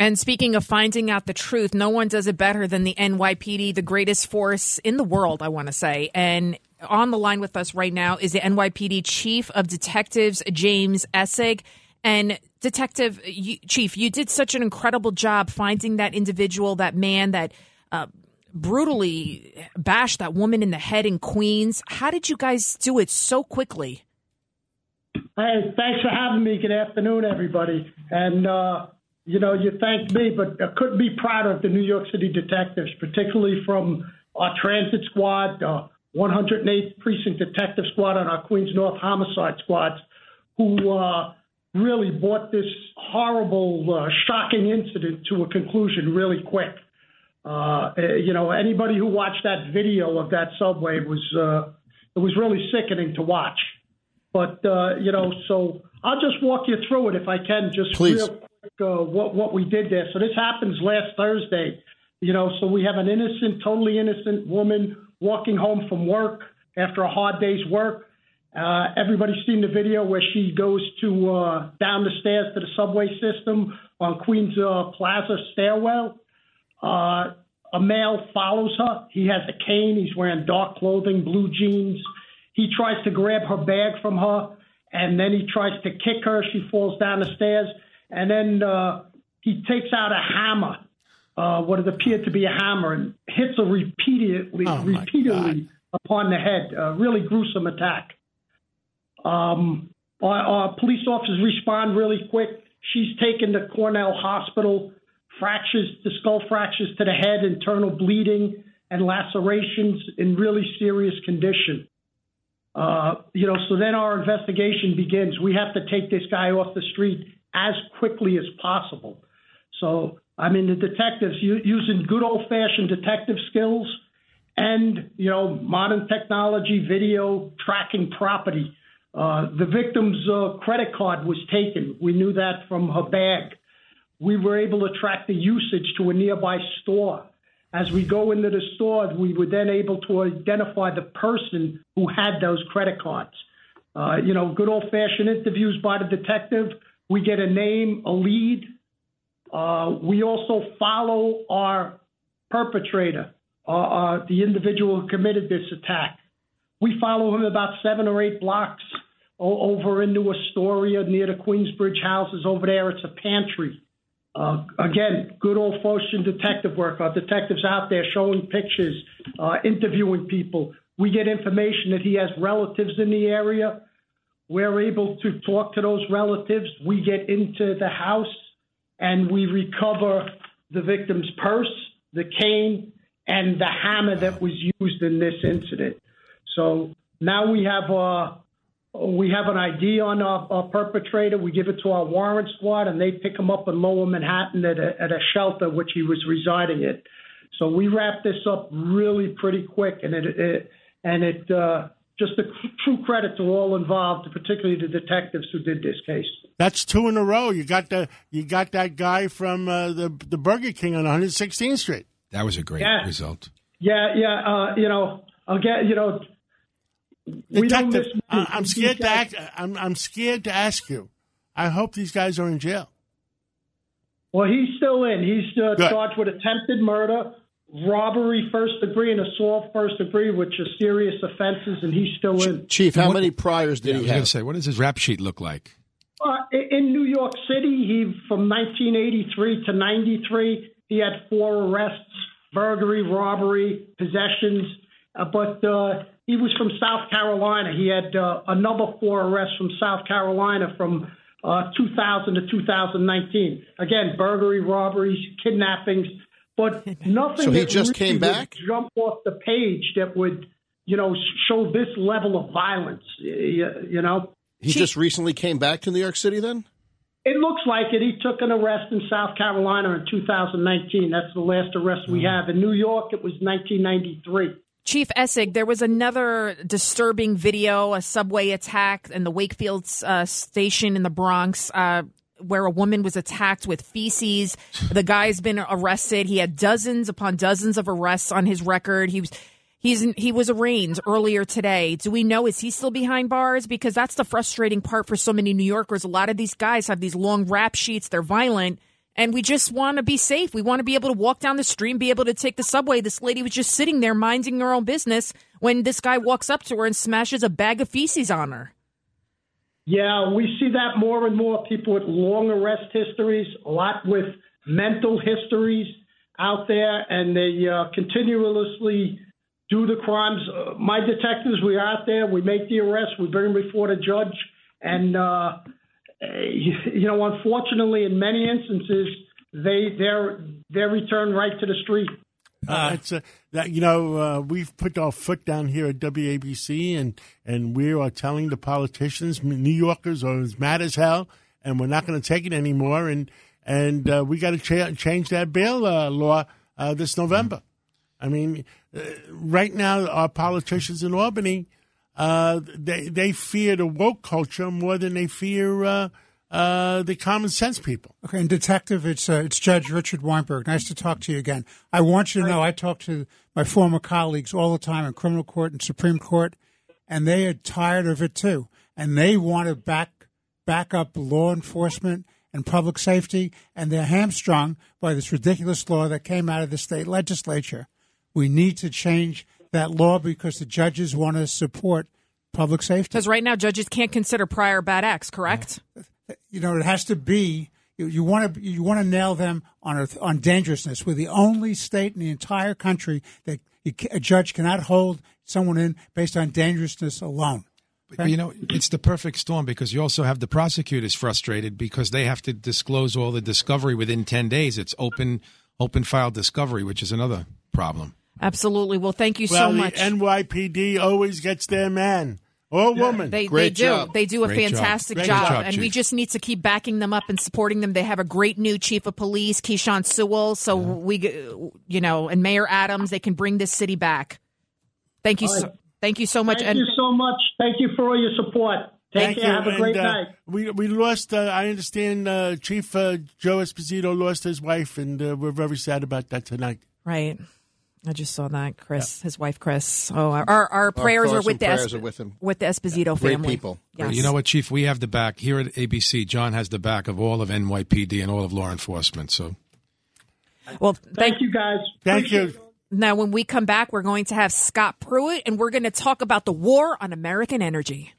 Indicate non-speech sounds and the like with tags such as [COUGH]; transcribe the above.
And speaking of finding out the truth, no one does it better than the NYPD, the greatest force in the world, I want to say. And on the line with us right now is the NYPD Chief of Detectives, James Essig. And Detective you, Chief, you did such an incredible job finding that individual, that man that uh, brutally bashed that woman in the head in Queens. How did you guys do it so quickly? Hey, thanks for having me. Good afternoon, everybody. And, uh, you know, you thanked me, but I couldn't be prouder of the New York City detectives, particularly from our transit squad, uh, 108th Precinct Detective Squad, and our Queens North Homicide Squads, who uh, really brought this horrible, uh, shocking incident to a conclusion really quick. Uh, eh, you know, anybody who watched that video of that subway was uh, it was really sickening to watch. But uh, you know, so I'll just walk you through it if I can, just Please. real quick, uh, what what we did there. So this happens last Thursday. You know, so we have an innocent, totally innocent woman walking home from work after a hard day's work. Uh, everybody's seen the video where she goes to uh, down the stairs to the subway system on Queens uh, Plaza stairwell. Uh, a male follows her. He has a cane. He's wearing dark clothing, blue jeans. He tries to grab her bag from her, and then he tries to kick her. She falls down the stairs, and then uh, he takes out a hammer, uh, what it appeared to be a hammer, and hits her repeatedly, Oh, repeatedly upon the head. A really gruesome attack. Um, our, our police officers respond really quick. She's taken to Cornell Hospital, fractures, the skull fractures to the head, internal bleeding, and lacerations in really serious condition. Uh, you know, so then our investigation begins. We have to take this guy off the street as quickly as possible. So, I mean, the detectives using good old fashioned detective skills and, you know, modern technology, video tracking property. Uh, the victim's uh, credit card was taken. We knew that from her bag. We were able to track the usage to a nearby store. As we go into the store, we were then able to identify the person who had those credit cards. Uh, you know, good old fashioned interviews by the detective. We get a name, a lead. Uh, we also follow our perpetrator, uh, uh, the individual who committed this attack. We follow him about seven or eight blocks o- over into Astoria near the Queensbridge houses over there. It's a pantry. Uh, again, good old fashioned detective work. Our detectives out there showing pictures, uh, interviewing people. We get information that he has relatives in the area. We're able to talk to those relatives. We get into the house and we recover the victim's purse, the cane, and the hammer that was used in this incident. So now we have uh, we have an ID on our, our perpetrator. We give it to our warrant squad, and they pick him up in Lower Manhattan at a, at a shelter which he was residing in. So we wrap this up really pretty quick, and it, it and it uh, just a true credit to all involved, particularly the detectives who did this case. That's two in a row. You got the you got that guy from uh, the the Burger King on 116th Street. That was a great Yeah. result. Yeah, yeah. Uh, you know, again, you know, we don't miss. I, I'm scared to These ask. I'm I'm scared to ask you. I hope these guys are in jail. Well, he's still in. He's uh, charged with attempted murder, robbery first degree, and assault first degree, which are serious offenses, and he's still in. Chief, how What- many priors did Yeah, he have? say, what does his rap sheet look like? Uh, in New York City, he from 1983 to 93, he had four arrests: burglary, robbery, possessions. Uh, but uh, he was from South Carolina. He had uh, another four arrests from South Carolina from uh, 2000 to 2019. Again, burglary, robberies, kidnappings, but nothing. [LAUGHS] So he that just really came back? Jump off the page that would, you know, show this level of violence. You, you know. He just recently came back to New York City then? It looks like it. He took an arrest in South Carolina in 2019. That's the last arrest we have. In New York, it was 1993. Chief Essig, there was another disturbing video, a subway attack in the Wakefield uh, station in the Bronx, uh, where a woman was attacked with feces. The guy's been arrested. He had dozens upon dozens of arrests on his record. He was he's he was arraigned earlier today. Do we know is he still behind bars? Because that's the frustrating part for so many New Yorkers. A lot of these guys have these long rap sheets. They're violent. and we just want to be safe. We want to be able to walk down the street be able to take the subway. This lady was just sitting there minding her own business when this guy walks up to her and smashes a bag of feces on her. Yeah, we see that more and more. People with long arrest histories, a lot with mental histories out there, and they uh, continuously do the crimes. Uh, my detectives, we are out there, we make the arrest, we bring them before the judge, and uh, you, you know, unfortunately, in many instances, they they're they're returned right to the street. Uh, it's a, that you know uh, we've put our foot down here at WABC and and we are telling the politicians New Yorkers are as mad as hell and we're not going to take it anymore and and uh, we got to cha- change that bail uh, law uh, this November. I mean, uh, right now our politicians in Albany they they fear the woke culture more than they fear uh, the common sense people. Okay, and detective, it's uh, it's Judge Richard Weinberg. Nice to talk to you again. I want you to know I talk to my former colleagues all the time in criminal court and Supreme Court, and they are tired of it too, and they want to back back up law enforcement and public safety, and they're hamstrung by this ridiculous law that came out of the state legislature. We need to change that law because the judges want to support public safety. Because right now, judges can't consider prior bad acts, correct? You know, it has to be. You, want to you want to nail them on a, on dangerousness. We're the only state in the entire country that you, a judge cannot hold someone in based on dangerousness alone. But, you know, it's the perfect storm because you also have the prosecutors frustrated because they have to disclose all the discovery within 10 days. It's open open file discovery, which is another problem. Absolutely. Well, thank you well, so much. NYPD always gets their man or woman. They, Great they do. job. They do a Great fantastic job. job, job, and we just need to keep backing them up and supporting them. They have a great new chief of police, Keechant Sewell. So we, you know, and Mayor Adams, they can bring this city back. Thank you. All So, thank you so much. Thank and you so much. Thank you for all your support. Take Thank care. you. Have a great and, uh, night. We we lost. Uh, I understand uh, Chief uh, Joe Esposito lost his wife, and uh, we're very sad about that tonight. right. I just saw that, Chris, his wife, Chris. Oh, our our prayers are with and the prayers Es- are with him. with the Esposito Great family. people. Yes. You know what, Chief? We have the back here at ABC. John has the back of all of NYPD and all of law enforcement. So Well, thank Thank you, guys. Thank Appreciate you. Now, when we come back, we're going to have Scott Pruitt, and we're going to talk about the war on American energy.